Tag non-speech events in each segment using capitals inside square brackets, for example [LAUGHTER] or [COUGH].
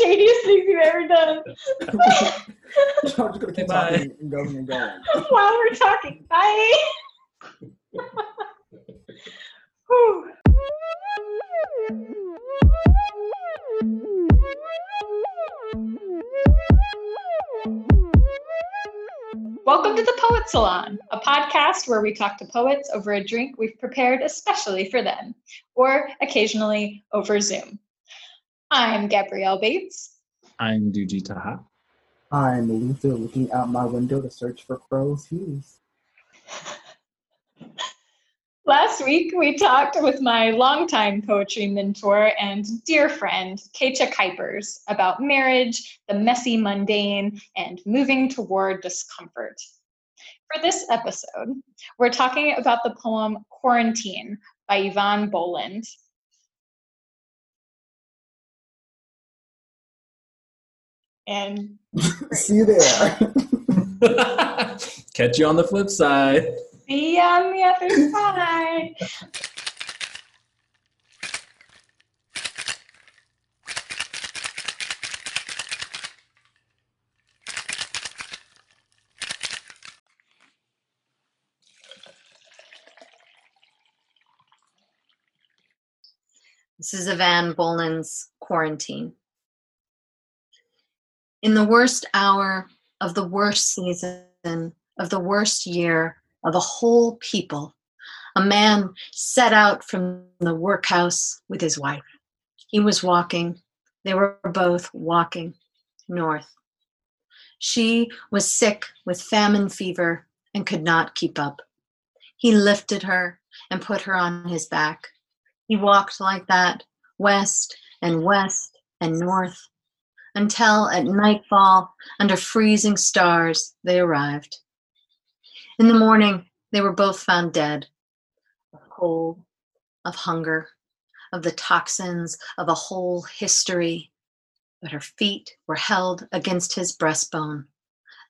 shadiest things you've ever done. [LAUGHS] I'm just gonna keep Bye. talking and going and going. While we're talking, bye. Welcome to the Poet Salon, a podcast where we talk to poets over a drink we've prepared especially for them, or occasionally over Zoom. I'm Gabrielle Bates. I'm Dujie Tahat. I'm Luther looking out my window to search for crow's fears. [LAUGHS] Last week, we talked with my longtime poetry mentor and dear friend, Keetje Kuipers, about marriage, the messy mundane, and moving toward discomfort. For this episode, we're talking about the poem Quarantine by Eavan Boland. And [LAUGHS] See you there. [LAUGHS] Catch you on the flip side. see you on the other side. This is Eavan Boland's Quarantine. In the worst hour of the worst season of the worst year of a whole people, a man set out from the workhouse with his wife. He was walking, they were both walking north. She was sick with famine fever and could not keep up. He lifted her and put her on his back. He walked like that, west and west and north, until at nightfall, under freezing stars, they arrived. In the morning, they were both found dead of cold, of hunger, of the toxins of a whole history. But her feet were held against his breastbone.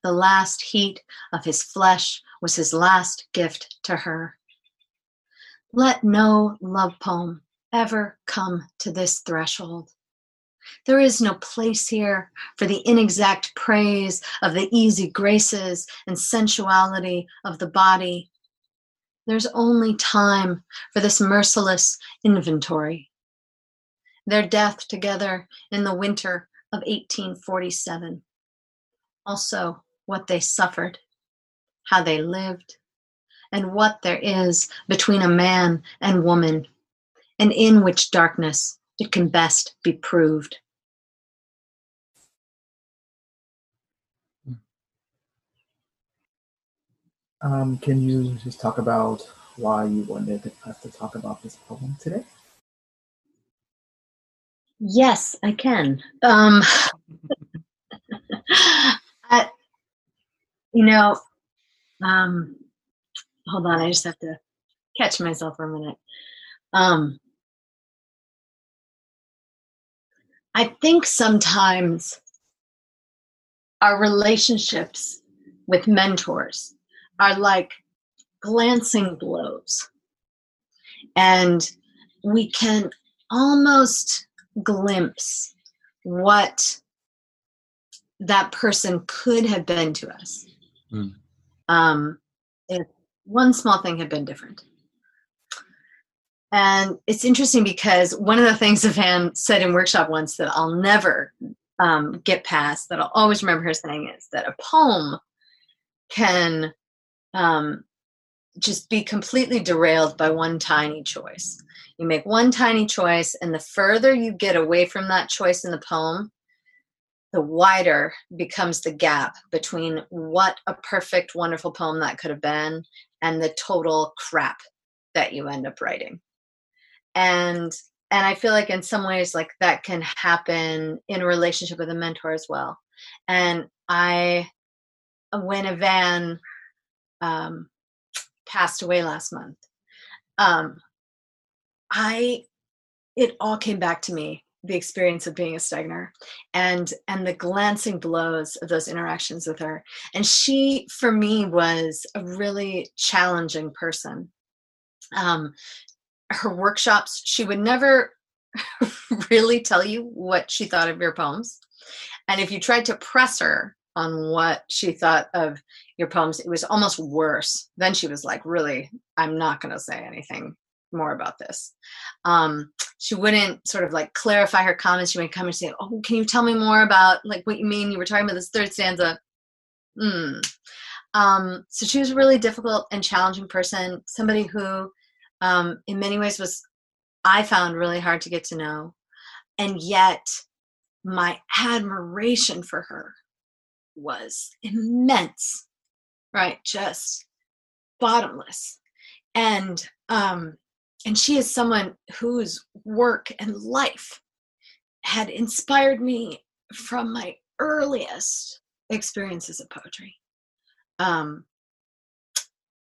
The last heat of his flesh was his last gift to her. Let no love poem ever come to this threshold. There is no place here for the inexact praise of the easy graces and sensuality of the body. There's only time for this merciless inventory. Their death together in the winter of 1847. Also, what they suffered, how they lived, and what there is between a man and woman, and in which darkness it can best be proved. Um, can you just talk about why you wanted us to talk about this poem today? Yes, I can. Um, [LAUGHS] I, you know, um, hold on, I just have to catch myself for a minute. Um, I think sometimes our relationships with mentors are like glancing blows. And we can almost glimpse what that person could have been to us Mm. um, if one small thing had been different. And it's interesting because one of the things [LAUGHS] Van said in workshop once that I'll never um, get past, that I'll always remember her saying is that a poem can um, just be completely derailed by one tiny choice. You make one tiny choice, and the further you get away from that choice in the poem, the wider becomes the gap between what a perfect, wonderful poem that could have been and the total crap that you end up writing. And and I feel like in some ways like that can happen in a relationship with a mentor as well. And I when Eavan um, passed away last month, um, I it all came back to me the experience of being a Stegner and and the glancing blows of those interactions with her. And she, for me, was a really challenging person. Um, her workshops, she would never [LAUGHS] really tell you what she thought of your poems. And if you tried to press her on what she thought of your poems, it was almost worse. Then she was like, Really, I'm not going to say anything more about this. Um, she wouldn't sort of like clarify her comments. She would come and say, Oh, can you tell me more about like what you mean? You were talking about this third stanza. Hmm. Um, so she was a really difficult and challenging person, somebody who, um, in many ways, was I found really hard to get to know. And yet, my admiration for her was immense, right? Just bottomless. And um, and she is someone whose work and life had inspired me from my earliest experiences of poetry. Um,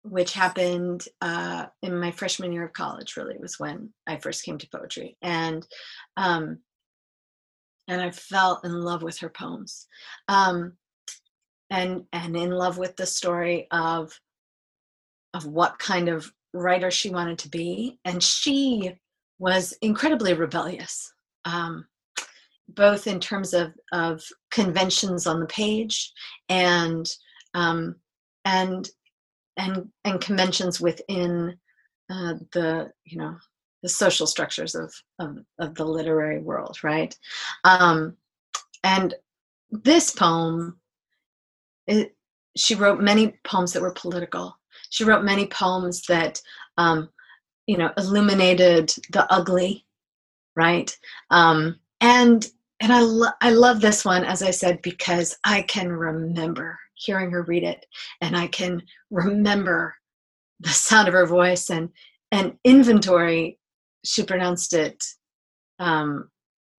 which happened uh, in my freshman year of college. Really, was when I first came to poetry, and um, and I fell in love with her poems, um, and and in love with the story of of what kind of writer she wanted to be, and she was incredibly rebellious. Um, both in terms of, of conventions on the page and um, and and and conventions within uh, the you know the social structures of of, of the literary world right? Um, and this poem it, she wrote many poems that were political. She wrote many poems that um, you know illuminated the ugly right? Um, and and I, lo- I love this one as i said because i can remember hearing her read it and i can remember the sound of her voice and and inventory. She pronounced it um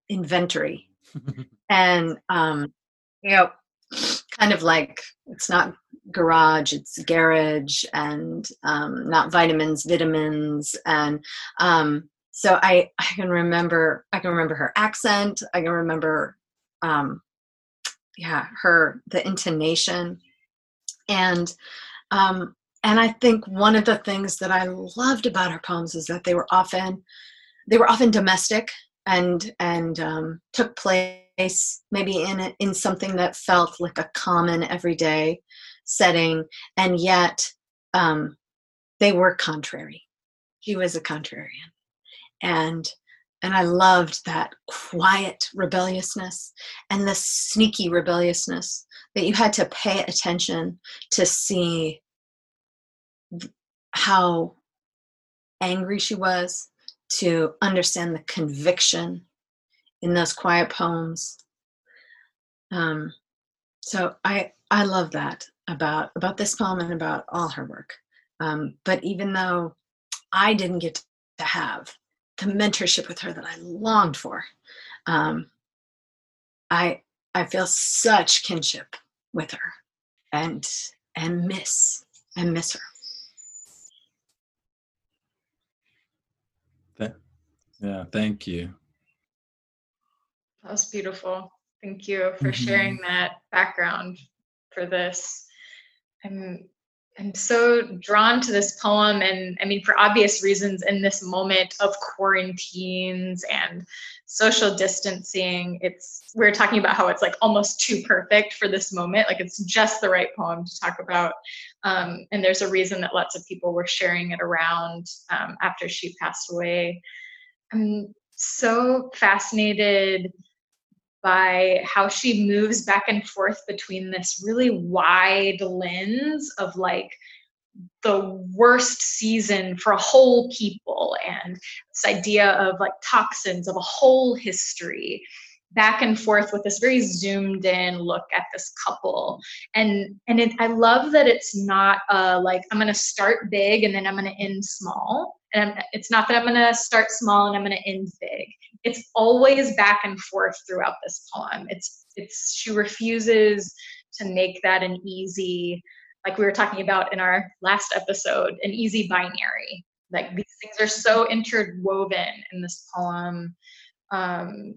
inventory. [LAUGHS] And um you know kind of like it's not garage it's garage and um not vitamins vitamins. And um so i i can remember i can remember her accent. I can remember um yeah her the intonation. And um and i think one of the things that i loved about her poems is that they were often they were often domestic and and um, took place maybe in in something that felt like a common everyday setting. And yet um, they were contrary. He was a contrarian. And and I loved that quiet rebelliousness and the sneaky rebelliousness that you had to pay attention to see how angry she was, to understand the conviction in those quiet poems. Um, so I I love that about about this poem and about all her work. Um, but even though I didn't get to have the mentorship with her that I longed for. Um, I I feel such kinship with her, and and miss and miss her. Yeah, thank you. That was beautiful. Thank you for mm-hmm. sharing that background for this. I'm I'm so drawn to this poem, and I mean, for obvious reasons, in this moment of quarantines and social distancing, it's we're talking about how it's like almost too perfect for this moment. Like it's just the right poem to talk about, um, and there's a reason that lots of people were sharing it around um, after she passed away. I'm so fascinated by how she moves back and forth between this really wide lens of like the worst season for a whole people and this idea of like toxins of a whole history back and forth with this very zoomed in look at this couple. And and it, i love that it's not uh like i'm gonna start big and then i'm gonna end small. And I'm, it's not that i'm gonna start small and i'm gonna end big it's always back and forth throughout this poem. It's it's she refuses to make that an easy, like we were talking about in our last episode, an easy binary. Like these things are so interwoven in this poem. Um,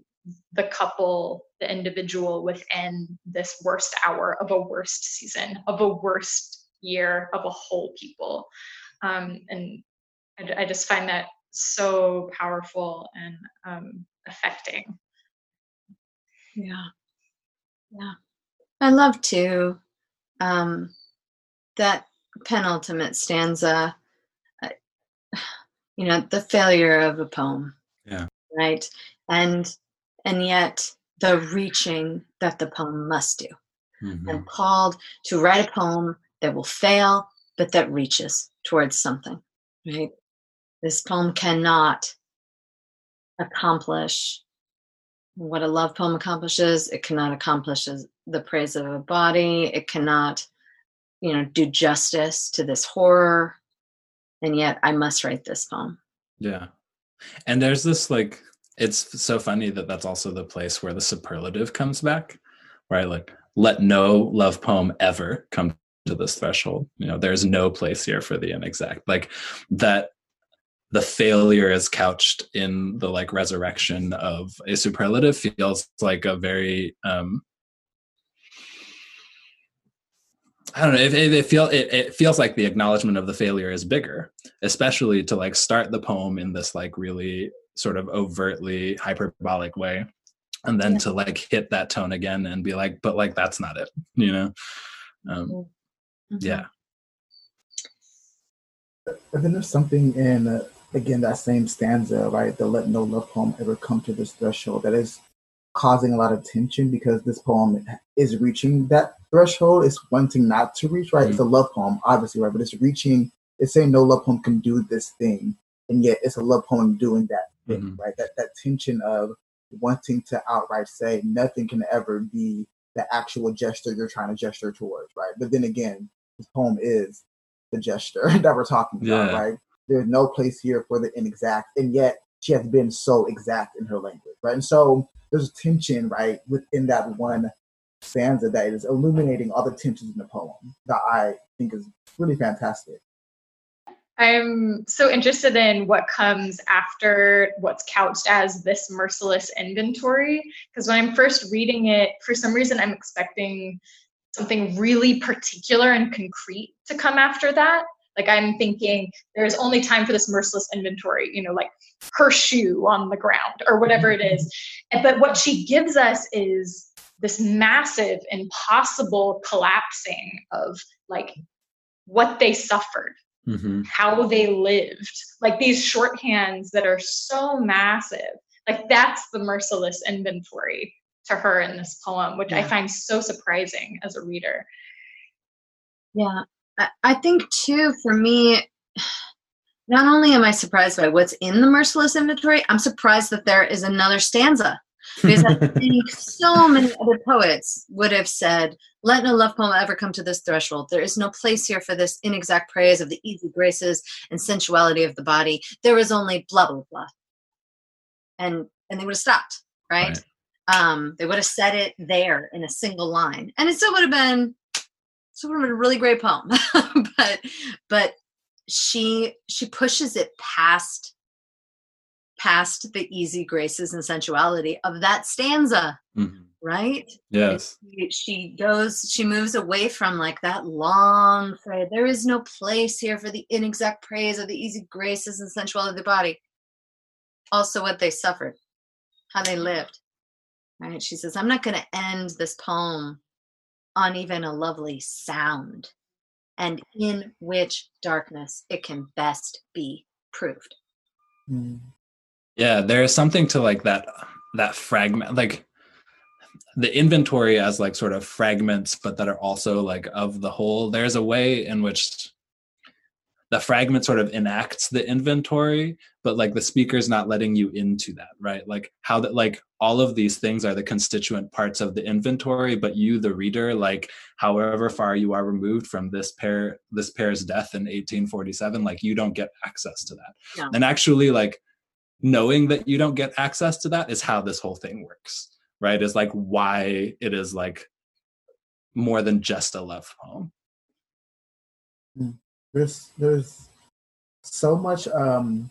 the couple, the individual within this worst hour of a worst season, of a worst year, of a whole people. Um, and I, I just find that so powerful and um, affecting. Yeah. Yeah. I love too um, that penultimate stanza, uh, you know, the failure of a poem. Yeah. Right. And, and yet the reaching that the poem must do. Mhm. I'm called to write a poem that will fail, but that reaches towards something, right? This poem cannot accomplish what a love poem accomplishes. It cannot accomplish the praise of a body. It cannot, you know, do justice to this horror. And yet I must write this poem. Yeah. And there's this like, it's so funny that that's also the place where the superlative comes back, right? Like, let no love poem ever come to this threshold. You know, there's no place here for the inexact. Like, that the failure is couched in the like resurrection of a superlative feels like a very, um, I don't know. It, it, it feel it, it feels like the acknowledgement of the failure is bigger, especially to like start the poem in this like really sort of overtly hyperbolic way, and then Yeah. to like hit that tone again and be like, but like that's not it, you know? Um, Mhm. yeah, But then there's something in, uh, again, that same stanza, right? The let no love poem ever come to this threshold that is causing a lot of tension because this poem is reaching that threshold. It's wanting not to reach, right? It's a love poem, obviously, right? But it's reaching, it's saying no love poem can do this thing. And yet it's a love poem doing that thing, Mhm. right? That, that tension of wanting to outright say nothing can ever be the actual gesture you're trying to gesture towards, right? But then again, this poem is the gesture [LAUGHS] that we're talking about, Yeah. right? There's no place here for the inexact, and yet she has been so exact in her language, right? And so there's a tension, right, within that one stanza that is illuminating all the tensions in the poem that I think is really fantastic. I'm so interested in what comes after what's couched as this merciless inventory. Because when I'm first reading it, for some reason, I'm expecting something really particular and concrete to come after that. Like I'm thinking there's only time for this merciless inventory, you know, like her shoe on the ground or whatever it is. But what she gives us is this massive, impossible collapsing of like what they suffered Mhm. how they lived like these shorthands that are so massive like that's the merciless inventory to her in this poem which i find so surprising as a reader Yeah, I, I think too, for me, not only am I surprised by what's in the merciless inventory, I'm surprised that there is another stanza. Because I [LAUGHS] think so many other poets would have said, Let no love poem ever come to this threshold. There is no place here for this inexact praise of the easy graces and sensuality of the body. There is only blah, blah, blah. And, and they would have stopped, right? Um, they would have said it there in a single line. And it still would have been so would a really great poem [LAUGHS] but but she she pushes it past past the easy graces and sensuality of that stanza Mhm. right? Yes, she, she goes she moves away from like that long phrase there is no place here for the inexact praise of the easy graces and sensuality of the body. Also what they suffered how they lived right? She says i'm not going to end this poem on even a lovely sound and in which darkness it can best be proved Mm. yeah. There is something to like that that fragment, like the inventory as like sort of fragments, but that are also like of the whole. There's a way in which the fragment sort of enacts the inventory but like the speaker's not letting you into that right? Like how that like all of these things are the constituent parts of the inventory but you the reader like however far you are removed from this pair this pair's death in 1847 like you don't get access to that. No. and actually like knowing that you don't get access to that is how this whole thing works right? Is like why it is like more than just a love poem There's there's so much um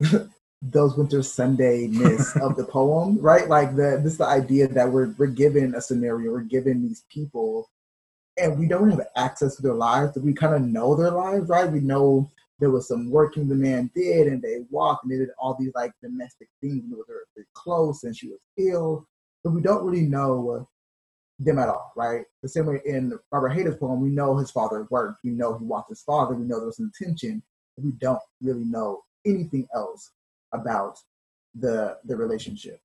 [LAUGHS] those winter Sunday miss [LAUGHS] of the poem, right? Like the this is the idea that we're we're given a scenario, we're given these people, and we don't have access to their lives, but we kind of know their lives, right? We know there was some working the man did, and they walked and they did all these like domestic things with her close, and she was ill, but we don't really know them at all, right? The same way in Robert Hayden's poem, we know his father worked, we know he walked his father, we know there was an intention, we don't really know anything else about the the relationship.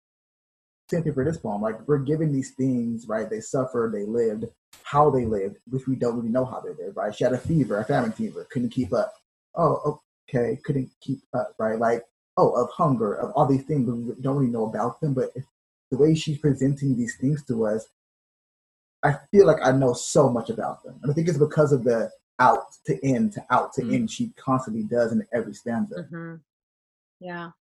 Same thing for this poem. Like we're given these things, right? They suffered, they lived, how they lived, which we don't really know how they lived, right? She had a fever, a famine fever, couldn't keep up. Oh, okay, couldn't keep up, right? Like, oh, of hunger, of all these things, we don't really know about them. But the way she's presenting these things to us, I feel like I know so much about them. And I think it's because of the out to in to out to mm-hmm. in she constantly does in every stanza. Mm-hmm. Yeah.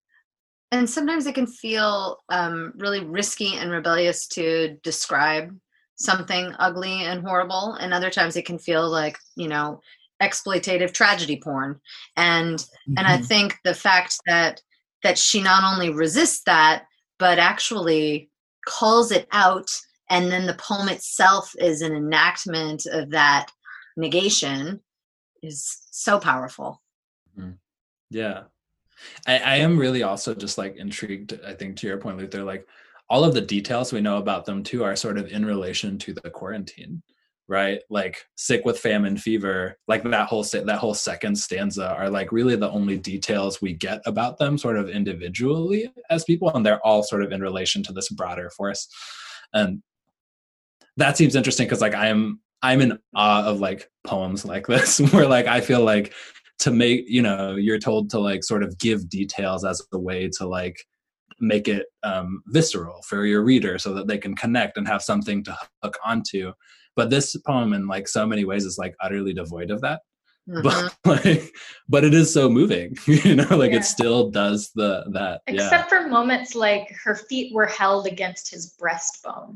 And sometimes it can feel um, really risky and rebellious to describe something ugly and horrible. And other times it can feel like, you know, exploitative tragedy porn. And mm-hmm. and I mm-hmm. think the fact that that she not only resists that, but actually calls it out and then the poem itself is an enactment of that negation is so powerful. Mm-hmm. yeah. I, I am really also just like intrigued i think to your point luther like all of the details we know about them too are sort of in relation to the quarantine right? Like sick with famine fever like that whole that whole second stanza are like really the only details we get about them sort of individually as people and they're all sort of in relation to this broader force. And that seems interesting because like i'm i'm in awe of like poems like this [LAUGHS] where like i feel like to make you know you're told to like sort of give details as a way to like make it um, visceral for your reader so that they can connect and have something to hook onto but this poem in like so many ways is like utterly devoid of that [LAUGHS] mm-hmm. but like but it is so moving [LAUGHS] you know like yeah. it still does the that except yeah. for moments like her feet were held against his breastbone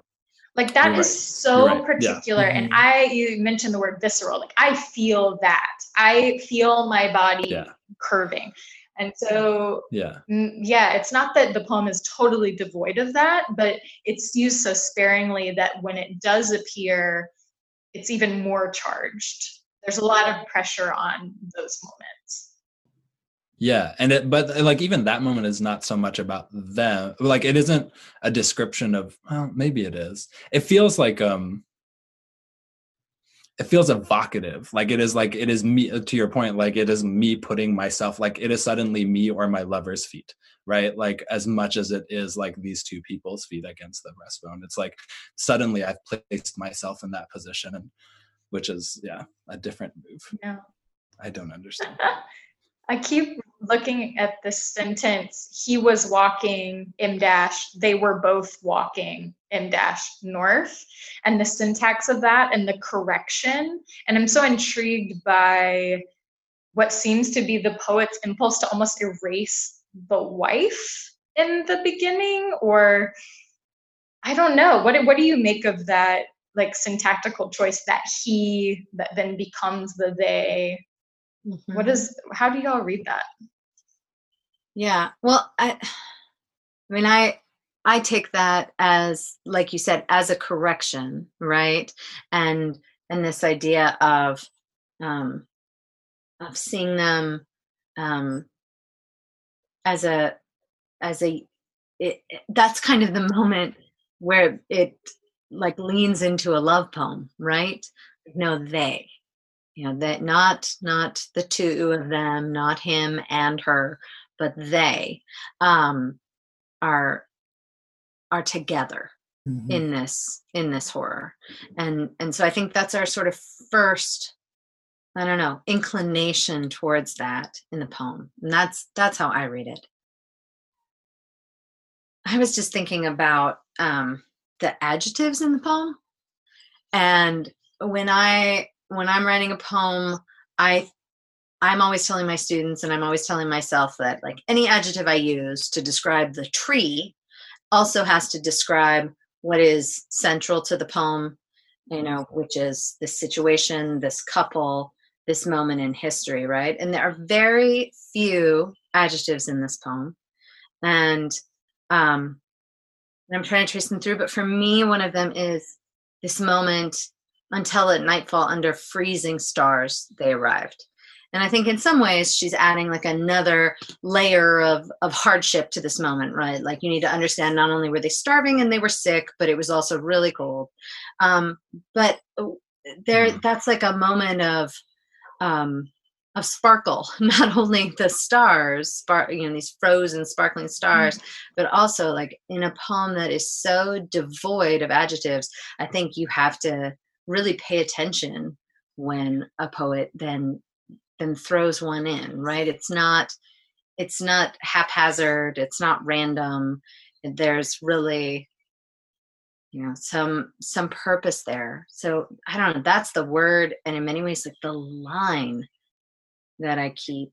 like that You're is so right. particular. Yeah. And mm-hmm. I, you mentioned the word visceral. Like I feel that. I feel my body yeah. curving. And so, yeah, yeah, it's not that the poem is totally devoid of that, but it's used so sparingly that when it does appear, it's even more charged. There's a lot of pressure on those moments. Yeah, and it but like even that moment is not so much about them. Like it isn't a description of well, maybe it is. It feels like um it feels evocative. Like it is like it is me to your point, like it is me putting myself like it is suddenly me or my lover's feet, right? Like as much as it is like these two people's feet against the breastbone. It's like suddenly I've placed myself in that position and which is yeah, a different move. Yeah. I don't understand. [LAUGHS] I keep looking at this sentence. He was walking M dash. They were both walking M dash north, and the syntax of that and the correction. And I'm so intrigued by what seems to be the poet's impulse to almost erase the wife in the beginning, or I don't know. What what do you make of that? Like syntactical choice that he that then becomes the they Mm-hmm. What is how do y'all read that? Yeah. Well, I I mean I I take that as like you said as a correction, right? And and this idea of um of seeing them um as a as a it, that's kind of the moment where it like leans into a love poem, right? No, they you know that not not the two of them not him and her but they um are are together mm-hmm. in this in this horror. And and so i think that's our sort of first i don't know inclination towards that in the poem. And that's that's how i read it. I was just thinking about um the adjectives in the poem. And when i when I'm writing a poem, I I'm always telling my students and I'm always telling myself that like any adjective I use to describe the tree also has to describe what is central to the poem, you know, which is this situation, this couple, this moment in history, right? And there are very few adjectives in this poem. And um I'm trying to trace them through, but for me, one of them is this moment until at nightfall under freezing stars they arrived. And i think in some ways she's adding like another layer of of hardship to this moment right? Like you need to understand not only were they starving and they were sick but it was also really cold. Um but uh, there Mhm. that's like a moment of um of sparkle. [LAUGHS] Not only the stars spark you know these frozen sparkling stars but also like in a poem that is so devoid of adjectives i think you have to really pay attention when a poet then then throws one in right? It's not it's not haphazard it's not random. There's really you know some some purpose there. So i don't know that's the word and in many ways like the line that i keep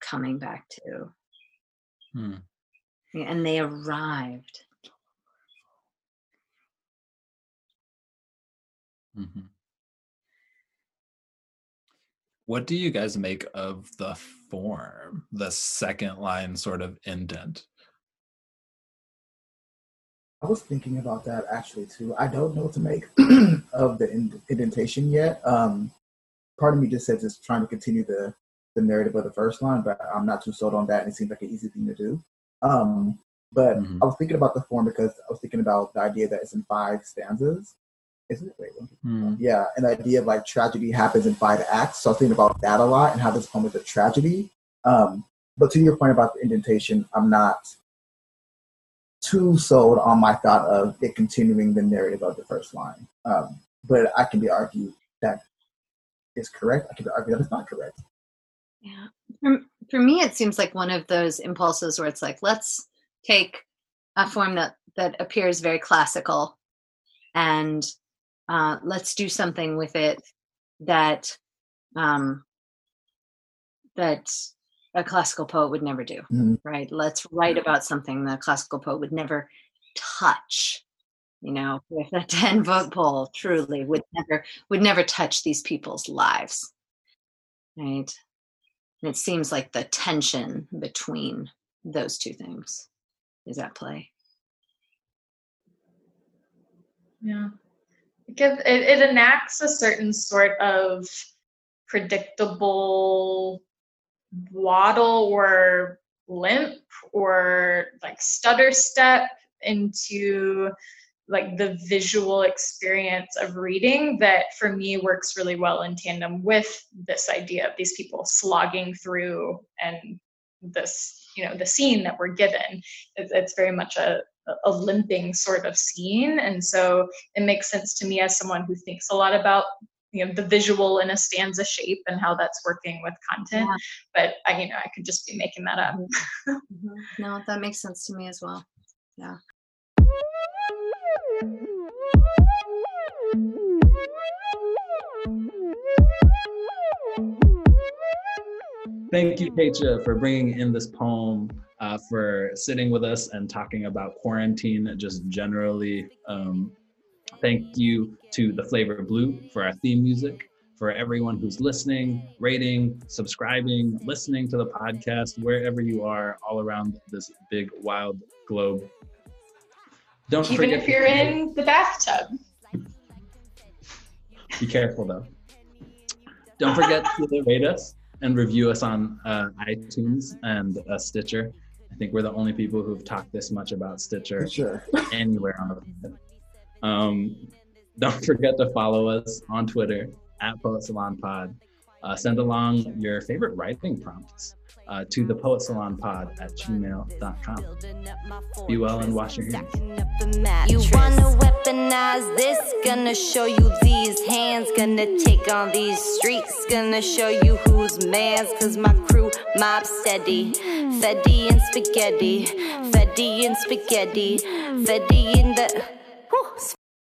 coming back to. Hmm. and they arrived Mhm. What do you guys make of the form, the second line sort of indent? I was thinking about that actually too. I don't know what to make [CLEARS THROAT] of the ind- indentation yet. Um, part of me just says it's trying to continue the the narrative of the first line, but I'm not too sold on that, and it seems like an easy thing to do. Um, but Mhm. I was thinking about the form because I was thinking about the idea that it's in five stanzas. Is it? Wait, let me- Hmm. yeah, an idea of like tragedy happens in five acts. So I was thinking about that a lot and how this poem is a tragedy. Um, but to your point about the indentation, I'm not too sold on my thought of it continuing the narrative of the first line. Um, but I can be argued that is correct. I can be argued that it's not correct. Yeah. For, for me, it seems like one of those impulses where it's like, let's take a form that, that appears very classical and uh, let's do something with it that um, that a classical poet would never do, Mhm. right? Let's write about something that a classical poet would never touch. You know, with a [LAUGHS] ten vote poll, truly would never would never touch these people's lives, right? And it seems like the tension between those two things is at play. Yeah. It, it enacts a certain sort of predictable waddle or limp or like stutter step into like the visual experience of reading that for me works really well in tandem with this idea of these people slogging through and this you know the scene that we're given. It's very much a a limping sort of scene and so it makes sense to me as someone who thinks a lot about you know the visual in a stanza shape and how that's working with content Yeah. but i you know i could just be making that up mm-hmm. No, that makes sense to me as well. Yeah. Thank you, Keetje, for bringing in this poem, uh, for sitting with us and talking about quarantine just generally. Um, thank you to The Flavr Blue for our theme music, for everyone who's listening, rating, subscribing, listening to the podcast, wherever you are, all around this big, wild globe. Don't even forget if you're in the bathtub Be careful though. Don't forget to [LAUGHS] rate us and review us on uh, iTunes and uh, Stitcher. I think we're the only people who've talked this much about Stitcher Sure. [LAUGHS] anywhere on the planet. Um, don't [LAUGHS] forget to follow us on Twitter at Poet Salon Pod. Uh, send along your favorite writing prompts uh, to the Poet Salon Pod at gmail.com. Be well and wash your hands. You wanna weaponize this? Gonna show you these hands. Gonna take on these streets. Gonna show you who's man's. Cause my crew mob steady. And spaghetti. And spaghetti. In the.